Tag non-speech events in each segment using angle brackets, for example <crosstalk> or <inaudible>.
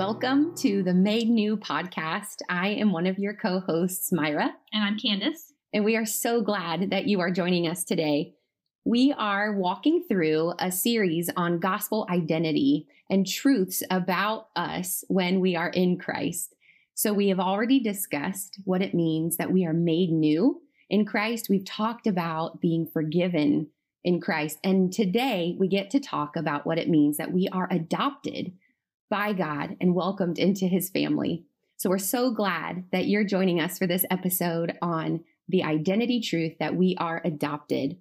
Welcome to the Made New podcast. I am one of your co hosts, Myra. And I'm Candace. And we are so glad that you are joining us today. We are walking through a series on gospel identity and truths about us when we are in Christ. So, we have already discussed what it means that we are made new in Christ. We've talked about being forgiven in Christ. And today we get to talk about what it means that we are adopted by God and welcomed into his family. So we're so glad that you're joining us for this episode on the identity truth that we are adopted.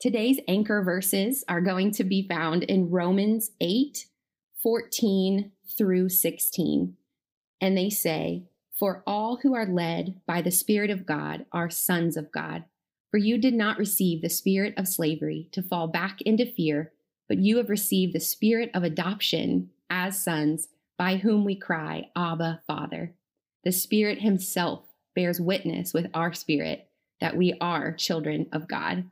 Today's anchor verses are going to be found in Romans 8 14 through 16. And they say, For all who are led by the Spirit of God are sons of God. For you did not receive the spirit of slavery to fall back into fear, but you have received the spirit of adoption as sons, by whom we cry, Abba, Father. The Spirit Himself bears witness with our spirit that we are children of God.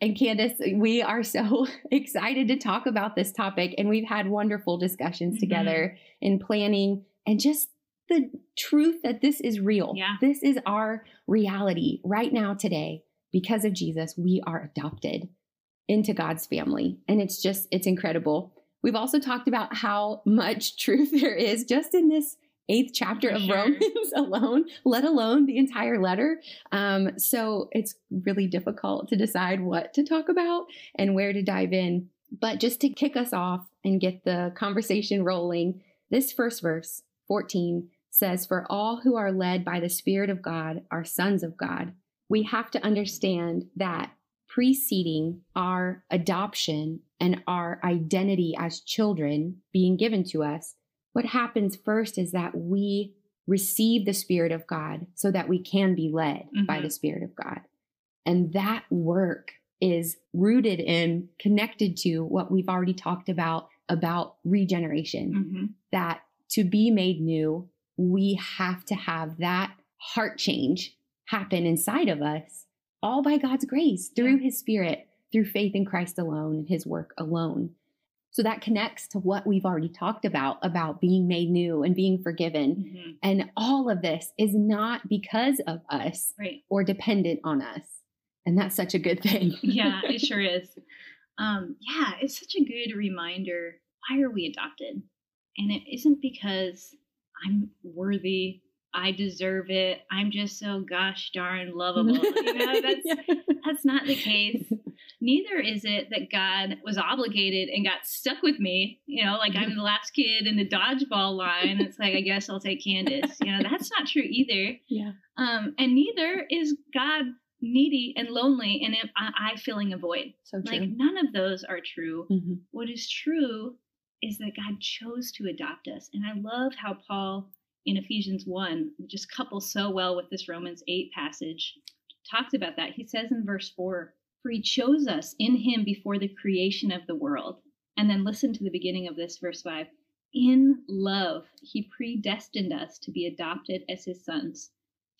And Candace, we are so <laughs> excited to talk about this topic, and we've had wonderful discussions mm-hmm. together in planning and just the truth that this is real. Yeah. This is our reality right now, today. Because of Jesus, we are adopted into God's family. And it's just, it's incredible. We've also talked about how much <laughs> truth there is just in this eighth chapter of sure. Romans <laughs> alone, let alone the entire letter. Um, so it's really difficult to decide what to talk about and where to dive in. But just to kick us off and get the conversation rolling, this first verse, 14, says, For all who are led by the Spirit of God are sons of God. We have to understand that preceding our adoption and our identity as children being given to us, what happens first is that we receive the Spirit of God so that we can be led mm-hmm. by the Spirit of God. And that work is rooted in, connected to what we've already talked about about regeneration. Mm-hmm. That to be made new, we have to have that heart change happen inside of us all by God's grace through his spirit, through faith in Christ alone and his work alone. So that connects to what we've already talked about, about being made new and being forgiven. Mm-hmm. And all of this is not because of us right. or dependent on us. And that's such a good thing. <laughs> yeah, it <laughs> sure is. Um, yeah, it's such a good reminder. Why are we adopted? And it isn't because I'm worthy I deserve it. I'm just so gosh darn <laughs> lovable. You know, that's yeah. that's not the case. Neither is it that God was obligated and got stuck with me. You know, like I'm the last kid in the dodgeball line. It's like I guess I'll take Candace. You know, that's not true either. Yeah. Um, and neither is God needy and lonely and I, I feeling a void. So true. Like none of those are true. Mm-hmm. What is true is that God chose to adopt us. And I love how Paul in Ephesians 1, just couples so well with this Romans 8 passage, talks about that. He says in verse 4, For he chose us in him before the creation of the world. And then listen to the beginning of this, verse 5. In love, he predestined us to be adopted as his sons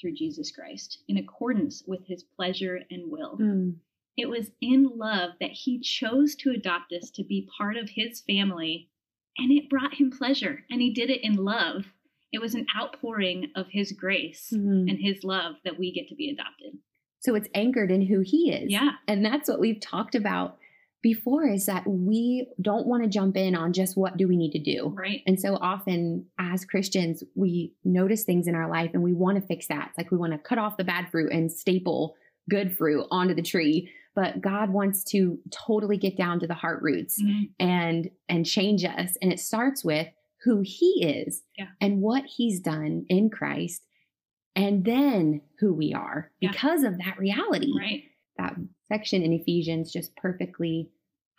through Jesus Christ, in accordance with his pleasure and will. Mm. It was in love that he chose to adopt us to be part of his family, and it brought him pleasure, and he did it in love it was an outpouring of his grace mm-hmm. and his love that we get to be adopted. So it's anchored in who he is. Yeah. And that's what we've talked about before is that we don't want to jump in on just what do we need to do. Right. And so often as Christians, we notice things in our life and we want to fix that. It's like we want to cut off the bad fruit and staple good fruit onto the tree. But God wants to totally get down to the heart roots mm-hmm. and and change us. And it starts with who he is yeah. and what he's done in Christ, and then who we are because of that reality. Right. That section in Ephesians just perfectly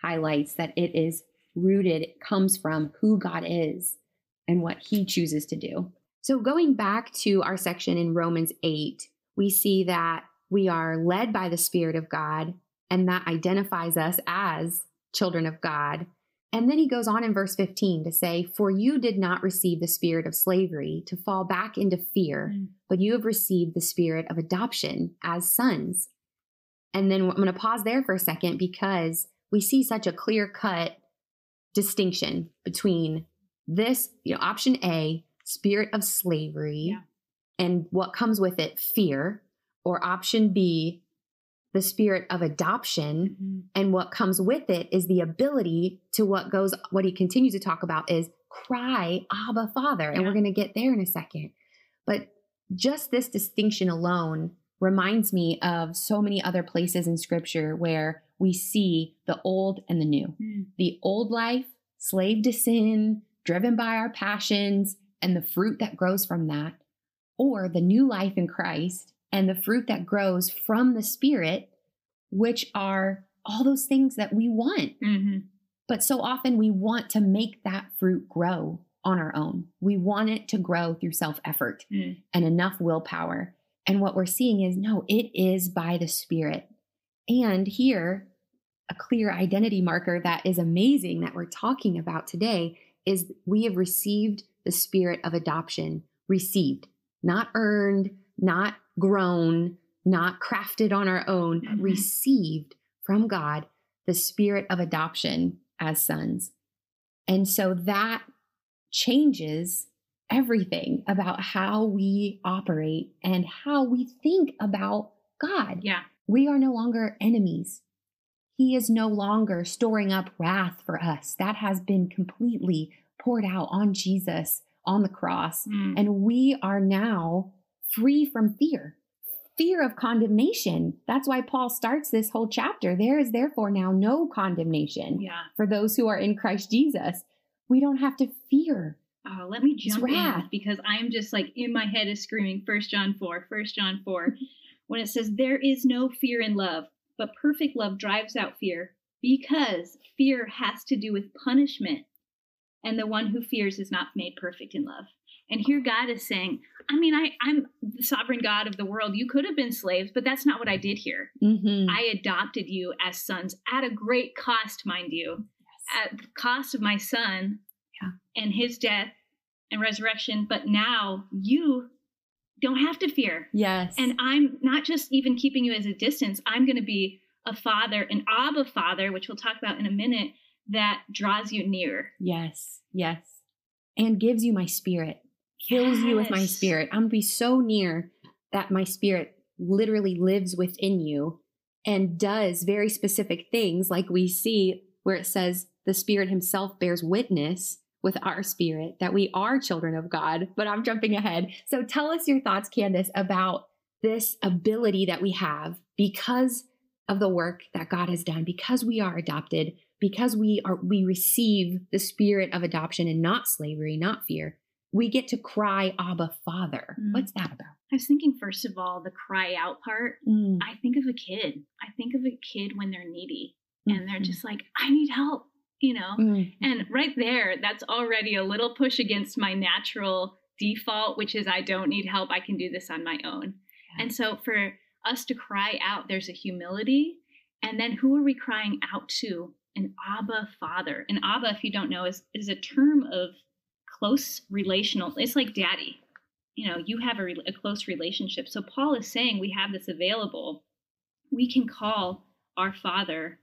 highlights that it is rooted, it comes from who God is and what he chooses to do. So, going back to our section in Romans 8, we see that we are led by the Spirit of God, and that identifies us as children of God. And then he goes on in verse 15 to say, For you did not receive the spirit of slavery to fall back into fear, mm. but you have received the spirit of adoption as sons. And then I'm going to pause there for a second because we see such a clear cut distinction between this, you know, option A, spirit of slavery, Yeah. and what comes with it, fear, or option B, the spirit of adoption, and what comes with it is the ability to what goes, what he continues to talk about is cry, Abba, Father. And Yeah. we're going to get there in a second. But just this distinction alone reminds me of so many other places in scripture where we see the old and the new Mm. the old life, slave to sin, driven by our passions, and the fruit that grows from that, or the new life in Christ and the fruit that grows from the Spirit, which are all those things that we want. hmm But so often we want to make that fruit grow on our own. We want it to grow through self effort Mm. and enough willpower. And what we're seeing is no, it is by the Spirit. And here, a clear identity marker that is amazing that we're talking about today is we have received the spirit of adoption, received, not earned, not grown, not crafted on our own, Mhm. received from God the spirit of adoption as sons. And so that changes everything about how we operate and how we think about God. Yeah. We are no longer enemies. He is no longer storing up wrath for us. That has been completely poured out on Jesus on the cross. Mm. And we are now free from fear, fear of condemnation. That's why Paul starts this whole chapter. There is therefore now no condemnation Yeah. for those who are in Christ Jesus. We don't have to fear. Oh, let me jump in because I'm just like in my head is screaming First John 4, 1 John 4, <laughs> when it says, There is no fear in love, but perfect love drives out fear because fear has to do with punishment. And the one who fears is not made perfect in love. And here God is saying, I mean, I, I'm the sovereign God of the world. You could have been slaves, but that's not what I did here. Mhm. I adopted you as sons at a great cost, mind you, at the cost of my son Yeah. and his death and resurrection. But now you don't have to fear. Yes. And I'm not just even keeping you as a distance, I'm going to be a father, an Abba father, which we'll talk about in a minute, that draws you near. yes. Yes. And gives you my spirit, fills you with my spirit. I'm going to be so near that my spirit literally lives within you and does very specific things, like we see where it says the spirit himself bears witness with our spirit that we are children of God. But I'm jumping ahead. So tell us your thoughts, Candace, about this ability that we have because of the work that God has done, because we are adopted, because we are we receive the spirit of adoption and not slavery, not fear. We get to cry, Abba, Father. Mm. What's that about? I was thinking, first of all, the cry out part. Mm, I think of a kid. I think of a kid when they're needy and they're mhm, just like, I need help, you know? mm, And right there, that's already a little push against my natural default, which is I don't need help. I can do this on my own. And so for us to cry out, there's a humility. And then who are we crying out to? An Abba Father. An Abba, if you don't know, is, is a term of close relational. It's like daddy. You know, you have a, re- a close relationship. So Paul is saying we have this available. We can call our Father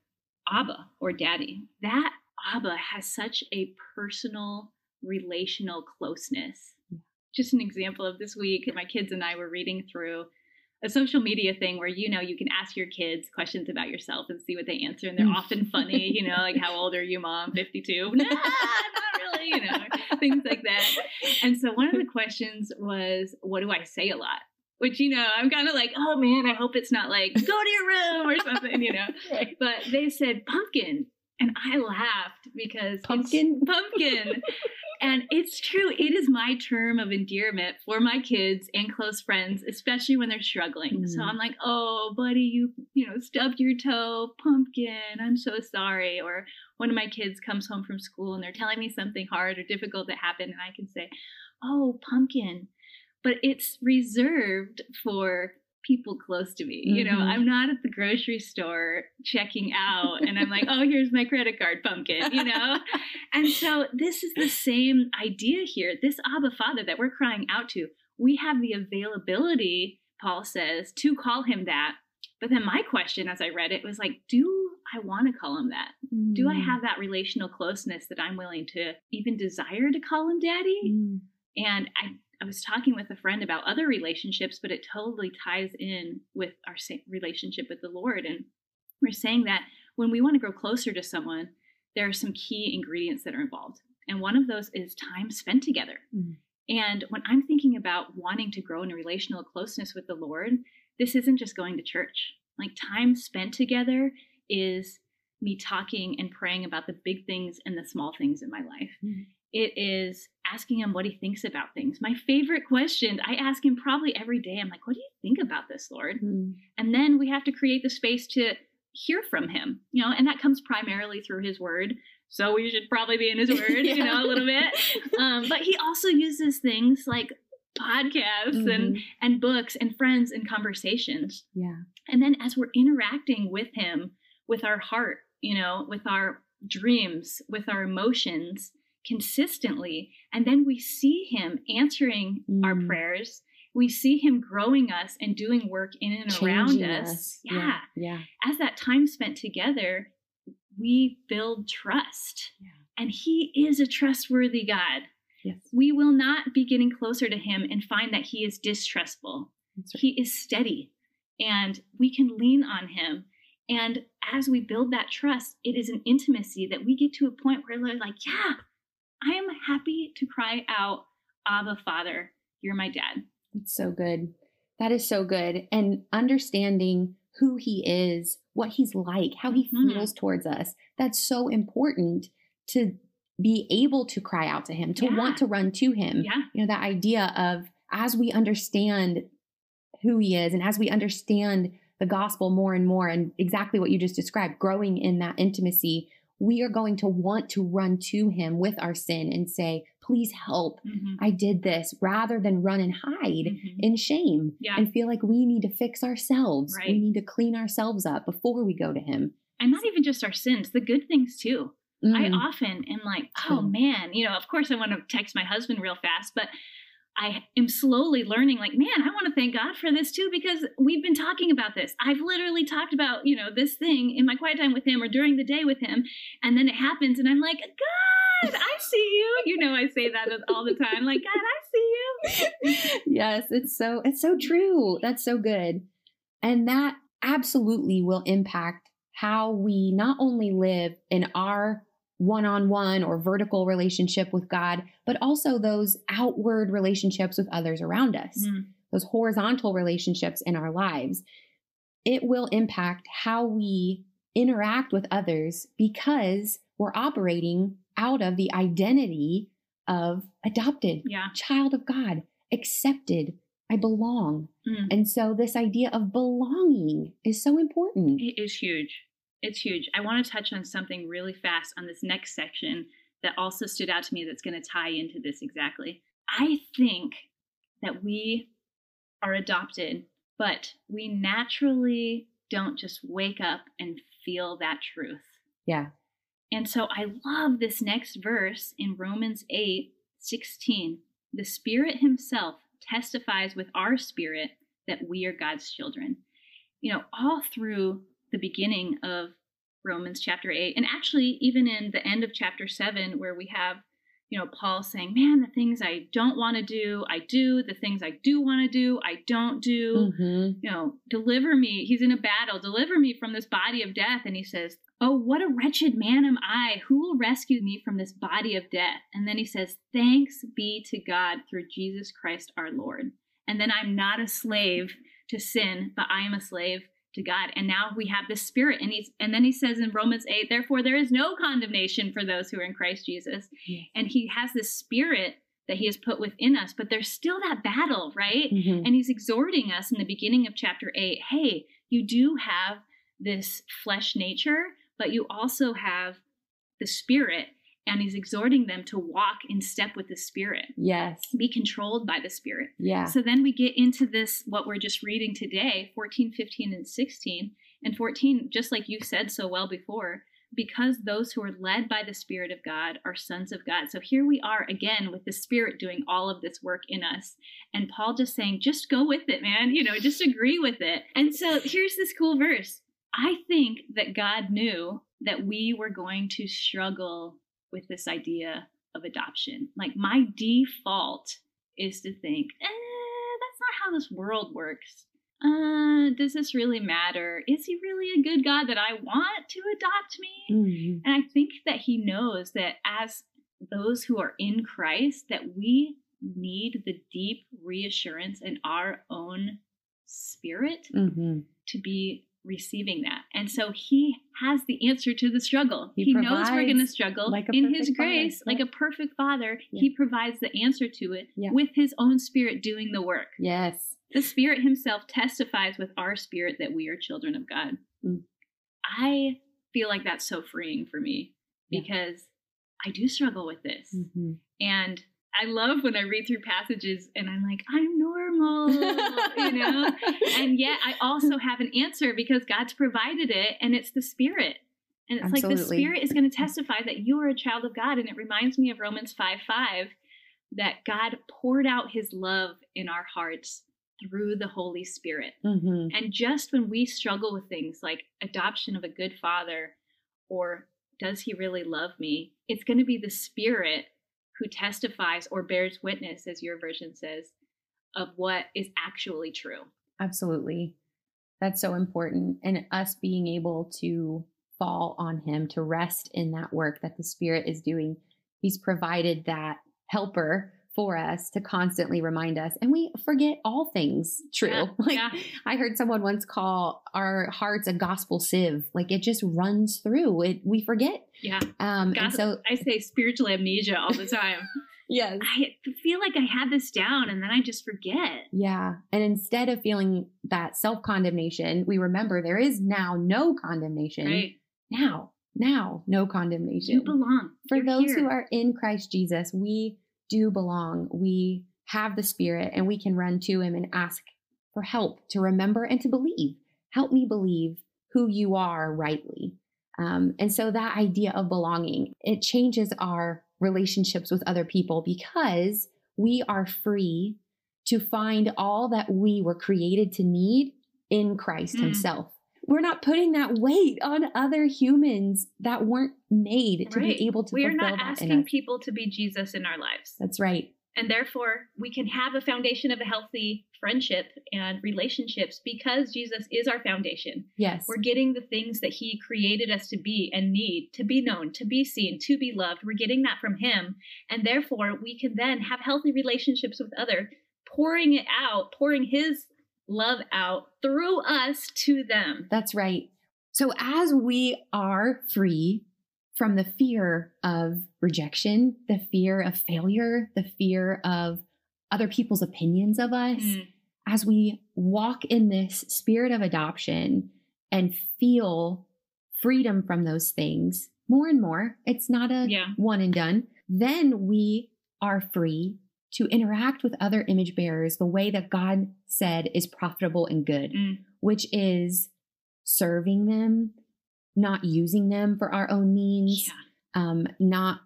Abba or Daddy. That Abba has such a personal, relational closeness. Just an example of this week, my kids and I were reading through a social media thing where you know you can ask your kids questions about yourself and see what they answer, and they're Mm. often funny. You know, like how old are you, mom? Fifty-two. <laughs> Nah, not really. You know, <laughs> things like that. And so one of the questions was, "What do I say a lot?" Which you know, I'm kind of like, "Oh man, I hope it's not like go to your room or something." You know, <laughs> Right. but they said pumpkin and i laughed because Pumpkin? pumpkin and it's true it is my term of endearment for my kids and close friends especially when they're struggling so Mm. i'm like oh buddy you you know stubbed your toe pumpkin i'm so sorry or one of my kids comes home from school and they're telling me something hard or difficult that happened and i can say oh pumpkin but it's reserved for people close to me. You know, Mhm. I'm not at the grocery store checking out and I'm like, oh, here's my credit card pumpkin, you know? <laughs> and so this is the same idea here. This Abba Father that we're crying out to, we have the availability, Paul says, to call him that. But then my question as I read it was like, do I want to call him that? Mm. Do I mm. have that relational closeness that I'm willing to even desire to call him daddy? Mm. And I, I was talking with a friend about other relationships, but it totally ties in with our relationship with the Lord. And we're saying that when we want to grow closer to someone, there are some key ingredients that are involved. And one of those is time spent together. Mm. And when I'm thinking about wanting to grow in a relational closeness with the Lord, this isn't just going to church. Like time spent together is me talking and praying about the big things and the small things in my life. Mm. It is asking him what he thinks about things. My favorite question, I ask him probably every day. I'm like, what do you think about this, Lord? Mm. And then we have to create the space to hear from him, you know, and that comes primarily through his word. So we should probably be in his <laughs> word, yeah. you know, a little bit. Um, but he also uses things like podcasts mm-hmm. and and books and friends and conversations. Yeah. And then as we're interacting with him with our heart, you know, with our dreams, with our emotions consistently, and then we see him answering mm. our prayers we see him growing us and doing work in and Changing around us. us. Yeah. yeah. Yeah. As that time spent together, we build trust. Yeah. And he is a trustworthy God. Yes. We will not be getting closer to him and find that he is distrustful. Right. He is steady and we can lean on him. And as we build that trust, it is an intimacy that we get to a point where we're like, yeah, I am happy to cry out, Abba, Father, you're my dad. It's so good. That is so good. And understanding who he is, what he's like, how he mm-hmm. feels towards us. That's so important to be able to cry out to him, to yeah. want to run to him. Yeah. You know, that idea of as we understand who he is and as we understand the gospel more and more and exactly what you just described, growing in that intimacy we are going to want to run to him with our sin and say, please help. Mm-hmm. I did this rather than run and hide mm-hmm. in shame yeah. and feel like we need to fix ourselves. Right. We need to clean ourselves up before we go to him. And not even just our sins, the good things too. Mm. I often am like, oh man, you know, of course I want to text my husband real fast, but I am slowly learning, like, man, I want to thank God for this too, because we've been talking about this. I've literally talked about, you know, this thing in my quiet time with him or during the day with him. And then it happens, and I'm like, God, I see you. You know, I say that all the time, like, God, I see you. yes, it's so, it's so true. That's so good. And that absolutely will impact how we not only live in our one on one or vertical relationship with God, but also those outward relationships with others around us, mm. those horizontal relationships in our lives. It will impact how we interact with others because we're operating out of the identity of adopted, yeah. child of God, accepted. I belong. Mm. And so, this idea of belonging is so important. It is huge. It's huge. I want to touch on something really fast on this next section that also stood out to me that's going to tie into this exactly. I think that we are adopted, but we naturally don't just wake up and feel that truth. Yeah. And so I love this next verse in Romans 8 16. The Spirit Himself testifies with our spirit that we are God's children. You know, all through the beginning of Romans chapter 8, and actually even in the end of chapter 7, where we have, you know, Paul saying, Man, the things I don't want to do, I do. The things I do want to do, I don't do. Mm-hmm. You know, deliver me. He's in a battle. Deliver me from this body of death. And he says, Oh, what a wretched man am I! Who will rescue me from this body of death? And then he says, Thanks be to God through Jesus Christ our Lord. And then I'm not a slave to sin, but I am a slave to God. And now we have the spirit. And he's and then he says in Romans 8, therefore there is no condemnation for those who are in Christ Jesus. Yes. And he has this spirit that he has put within us, but there's still that battle, right? Mm-hmm. And he's exhorting us in the beginning of chapter 8, hey, you do have this flesh nature, but you also have the spirit and he's exhorting them to walk in step with the spirit. Yes. Be controlled by the spirit. Yeah. So then we get into this what we're just reading today 14 15 and 16 and 14 just like you said so well before because those who are led by the spirit of god are sons of god. So here we are again with the spirit doing all of this work in us. And paul just saying just go with it man you know just agree with it. And so here's this cool verse. I think that God knew that we were going to struggle with this idea of adoption. Like my default is to think, eh, that's not how this world works. Uh, does this really matter? Is he really a good God that I want to adopt me? Mm-hmm. And I think that he knows that as those who are in Christ, that we need the deep reassurance in our own spirit mm-hmm. to be receiving that. And so he has the answer to the struggle. He, he knows we're going to struggle like in his grace, father. like a perfect father. Yeah. He provides the answer to it yeah. with his own spirit doing the work. Yes. The spirit himself testifies with our spirit that we are children of God. Mm. I feel like that's so freeing for me yeah. because I do struggle with this. Mm-hmm. And I love when I read through passages and I'm like, I'm normal, you <laughs> know? and yet I also have an answer because God's provided it and it's the Spirit. And it's Absolutely. like the Spirit is going to testify that you are a child of God. And it reminds me of Romans 5 5 that God poured out his love in our hearts through the Holy Spirit. Mm-hmm. And just when we struggle with things like adoption of a good father or does he really love me? It's going to be the Spirit who testifies or bears witness, as your version says, of what is actually true. Absolutely. That's so important. And us being able to fall on Him, to rest in that work that the Spirit is doing. He's provided that helper for us to constantly remind us and we forget all things true. Yeah, <laughs> like yeah. i heard someone once call our hearts a gospel sieve. Like it just runs through. It we forget. Yeah. Um and so i say spiritual amnesia all the time. <laughs> Yes. I feel like i had this down and then i just forget. Yeah. And instead of feeling that self-condemnation we remember there is now no condemnation. Right. now now no condemnation. you belong. For You're those here. who are in christ jesus we do belong. We have the Spirit and we can run to Him and ask for help to remember and to believe. Help me believe who you are rightly. Um, and so that idea of belonging, it changes our relationships with other people because we are free to find all that we were created to need in Christ mm. Himself. We're not putting that weight on other humans that weren't made to right. be able to. We are not asking people to be Jesus in our lives. That's right. And therefore, we can have a foundation of a healthy friendship and relationships because Jesus is our foundation. Yes. We're getting the things that He created us to be and need to be known, to be seen, to be loved. We're getting that from Him. And therefore, we can then have healthy relationships with others, pouring it out, pouring His love out through us to them. That's right. So as we are free from the fear of rejection, the fear of failure, the fear of other people's opinions of us, mm. as we walk in this spirit of adoption and feel freedom from those things more and more, it's not a yeah. one and done, then we are free to interact with other image bearers the way that God said is profitable and good, mm. which is serving them, not using them for our own means, yeah. um, not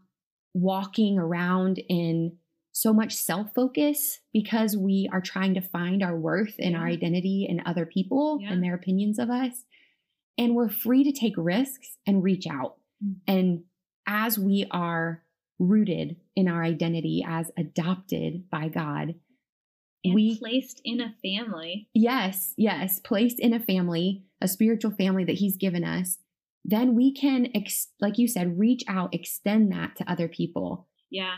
walking around in so much self focus because we are trying to find our worth and yeah. our identity in other people yeah. and their opinions of us. And we're free to take risks and reach out. Mm. And as we are rooted in our identity as adopted by God. And we placed in a family. Yes, yes, placed in a family, a spiritual family that He's given us. Then we can, ex- like you said, reach out, extend that to other people. Yeah.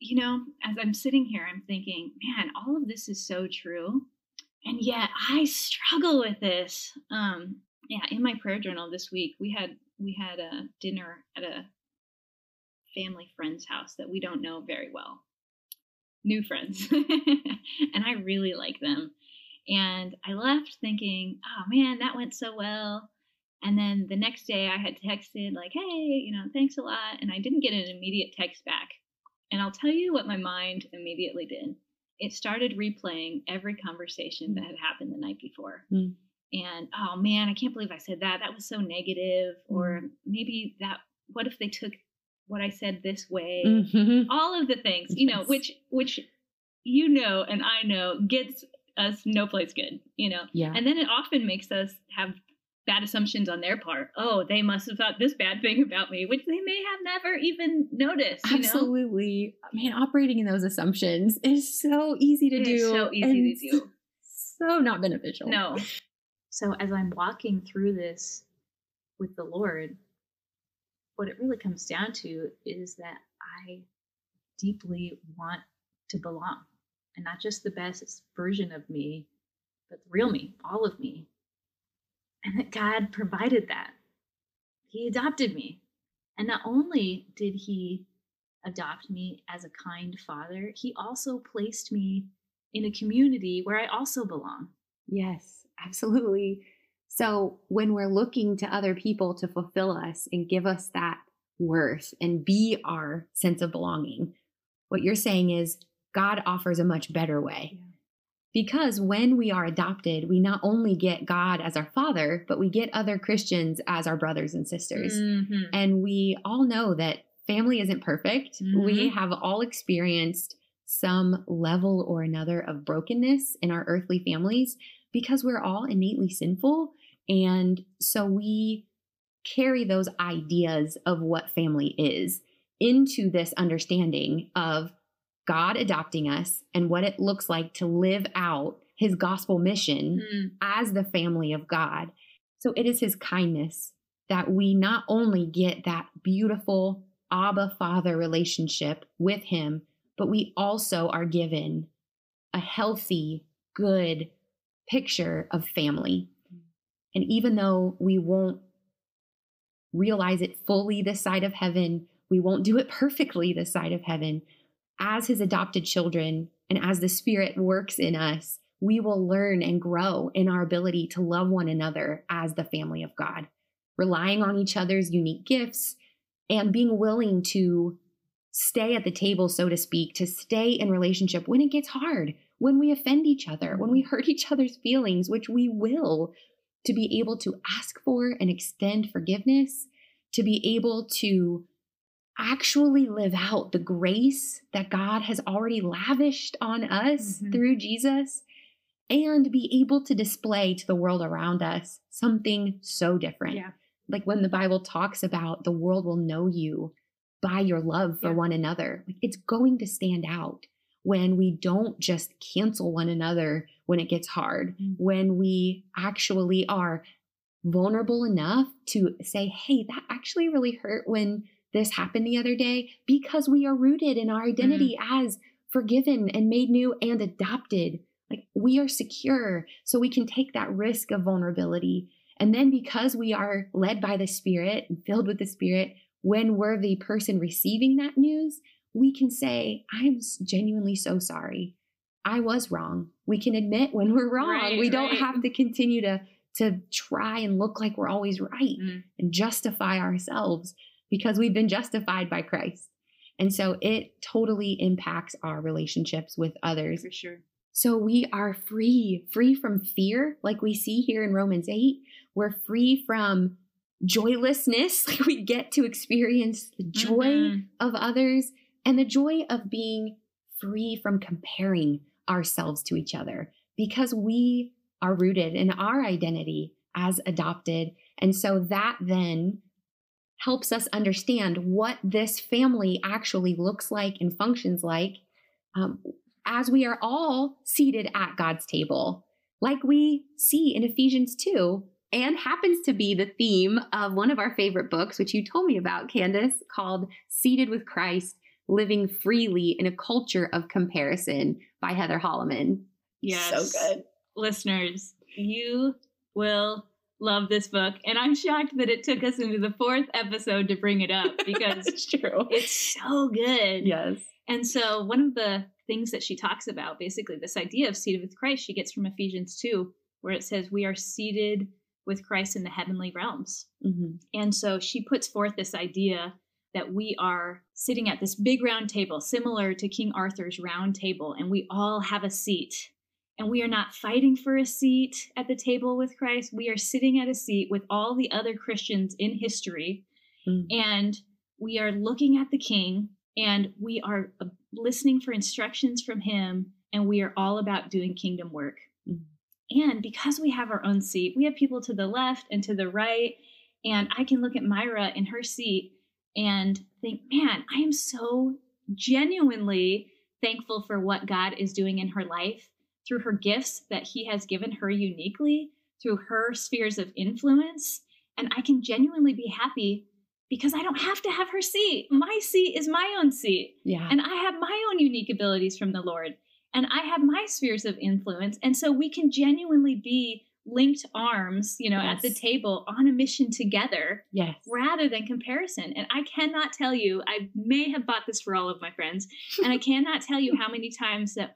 You know, as I'm sitting here, I'm thinking, man, all of this is so true. And yet I struggle with this. Um, yeah, in my prayer journal this week, we had we had a dinner at a family friend's house that we don't know very well. New friends. <laughs> and I really like them. And I left thinking, oh man, that went so well. And then the next day I had texted, like, hey, you know, thanks a lot. And I didn't get an immediate text back. And I'll tell you what my mind immediately did. It started replaying every conversation that had happened the night before. Mm. And oh man, I can't believe I said that. That was so negative. Mm. Or maybe that, what if they took what I said this way, mm-hmm. all of the things, you know, which which you know and I know gets us no place good, you know. Yeah. And then it often makes us have bad assumptions on their part. Oh, they must have thought this bad thing about me, which they may have never even noticed. Absolutely. Know? Man, operating in those assumptions is so easy to it do. so easy to do. So not beneficial. No. <laughs> So as I'm walking through this with the Lord, what it really comes down to is that I deeply want to belong and not just the best version of me, but the real me, all of me. And that God provided that. He adopted me. And not only did He adopt me as a kind father, He also placed me in a community where I also belong. Yes, absolutely. So when we're looking to other people to fulfill us and give us that worth and be our sense of belonging, what you're saying is God offers a much better way. Yeah. Because when we are adopted, we not only get God as our father, but we get other Christians as our brothers and sisters. Mm-hmm. And we all know that family isn't perfect. Mm-hmm. We have all experienced some level or another of brokenness in our earthly families because we're all innately sinful. And so we carry those ideas of what family is into this understanding of God adopting us and what it looks like to live out his gospel mission mm. as the family of God. So it is his kindness that we not only get that beautiful Abba Father relationship with him, but we also are given a healthy, good picture of family. And even though we won't realize it fully this side of heaven, we won't do it perfectly this side of heaven, as his adopted children and as the Spirit works in us, we will learn and grow in our ability to love one another as the family of God, relying on each other's unique gifts and being willing to stay at the table, so to speak, to stay in relationship when it gets hard, when we offend each other, when we hurt each other's feelings, which we will, to be able to ask for and extend forgiveness, to be able to actually live out the grace that God has already lavished on us mm-hmm. through Jesus and be able to display to the world around us something so different. Yeah. Like when the Bible talks about the world will know you by your love for yeah. one another, like it's going to stand out when we don't just cancel one another when it gets hard, mm-hmm. when we actually are vulnerable enough to say, hey, that actually really hurt when this happened the other day because we are rooted in our identity mm. as forgiven and made new and adopted. Like we are secure, so we can take that risk of vulnerability. And then because we are led by the Spirit and filled with the Spirit, when we're the person receiving that news, we can say, I'm genuinely so sorry. I was wrong. We can admit when we're wrong. Right, we don't right. have to continue to to try and look like we're always right mm. and justify ourselves because we've been justified by Christ. And so it totally impacts our relationships with others. For sure. So we are free, free from fear, like we see here in Romans 8. We're free from joylessness, <laughs> like we get to experience the joy mm-hmm. of others and the joy of being free from comparing ourselves to each other because we are rooted in our identity as adopted. And so that then helps us understand what this family actually looks like and functions like um, as we are all seated at God's table, like we see in Ephesians 2, and happens to be the theme of one of our favorite books, which you told me about, Candace, called Seated with Christ Living Freely in a Culture of Comparison by Heather Holleman. Yes. So good. Listeners, you will love this book. And I'm shocked that it took us into the fourth episode to bring it up because <laughs> it's true. It's so good. Yes. And so one of the things that she talks about, basically this idea of seated with Christ, she gets from Ephesians 2, where it says, We are seated with Christ in the heavenly realms. Mm-hmm. And so she puts forth this idea that we are sitting at this big round table, similar to King Arthur's round table, and we all have a seat and we are not fighting for a seat at the table with Christ. We are sitting at a seat with all the other Christians in history, mm. and we are looking at the King, and we are uh, listening for instructions from him, and we are all about doing kingdom work. Mm. And because we have our own seat, we have people to the left and to the right. And I can look at Myra in her seat and think, man, I am so genuinely thankful for what God is doing in her life through her gifts that He has given her uniquely, through her spheres of influence. And I can genuinely be happy because I don't have to have her seat. My seat is my own seat. Yeah. And I have my own unique abilities from the Lord. And I have my spheres of influence. And so we can genuinely be linked arms, you know, yes. at the table on a mission together. Yes. Rather than comparison. And I cannot tell you, I may have bought this for all of my friends, <laughs> and I cannot tell you how many times that,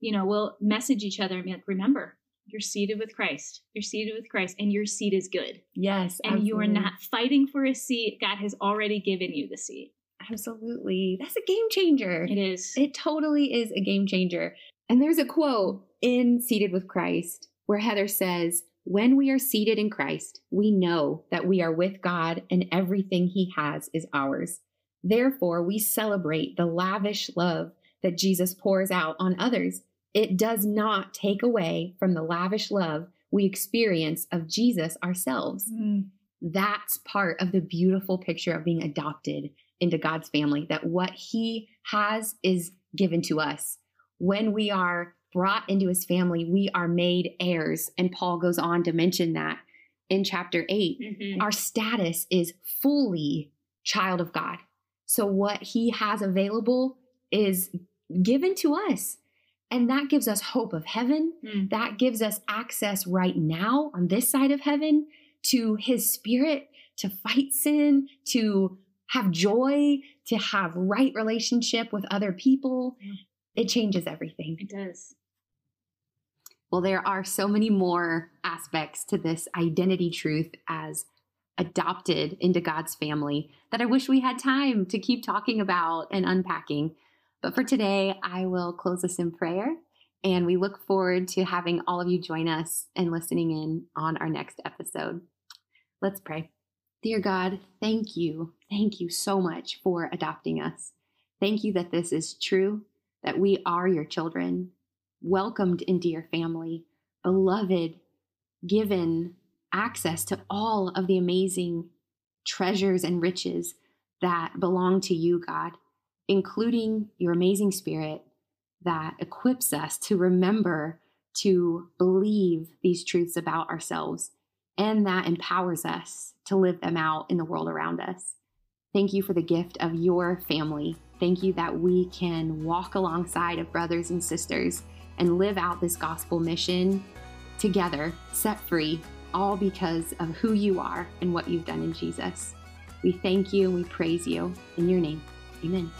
you know, we'll message each other and be like, remember, you're seated with Christ. You're seated with Christ, and your seat is good. Yes. And absolutely. you are not fighting for a seat. God has already given you the seat. Absolutely. That's a game changer. It is. It totally is a game changer. And there's a quote in Seated with Christ where Heather says, When we are seated in Christ, we know that we are with God and everything he has is ours. Therefore, we celebrate the lavish love that Jesus pours out on others it does not take away from the lavish love we experience of Jesus ourselves. Mm. That's part of the beautiful picture of being adopted into God's family, that what He has is given to us. When we are brought into His family, we are made heirs. And Paul goes on to mention that in chapter 8. Mm-hmm. Our status is fully child of God. So, what He has available is given to us. And that gives us hope of heaven. Mm. That gives us access right now on this side of heaven to his spirit, to fight sin, to have joy, to have right relationship with other people. It changes everything. It does. Well, there are so many more aspects to this identity truth as adopted into God's family that I wish we had time to keep talking about and unpacking. But for today, I will close us in prayer. And we look forward to having all of you join us and listening in on our next episode. Let's pray. Dear God, thank you. Thank you so much for adopting us. Thank you that this is true, that we are your children, welcomed into your family, beloved, given access to all of the amazing treasures and riches that belong to you, God including your amazing spirit that equips us to remember to believe these truths about ourselves and that empowers us to live them out in the world around us. Thank you for the gift of your family. Thank you that we can walk alongside of brothers and sisters and live out this gospel mission together, set free, all because of who you are and what you've done in Jesus. We thank you and we praise you. In your name, amen.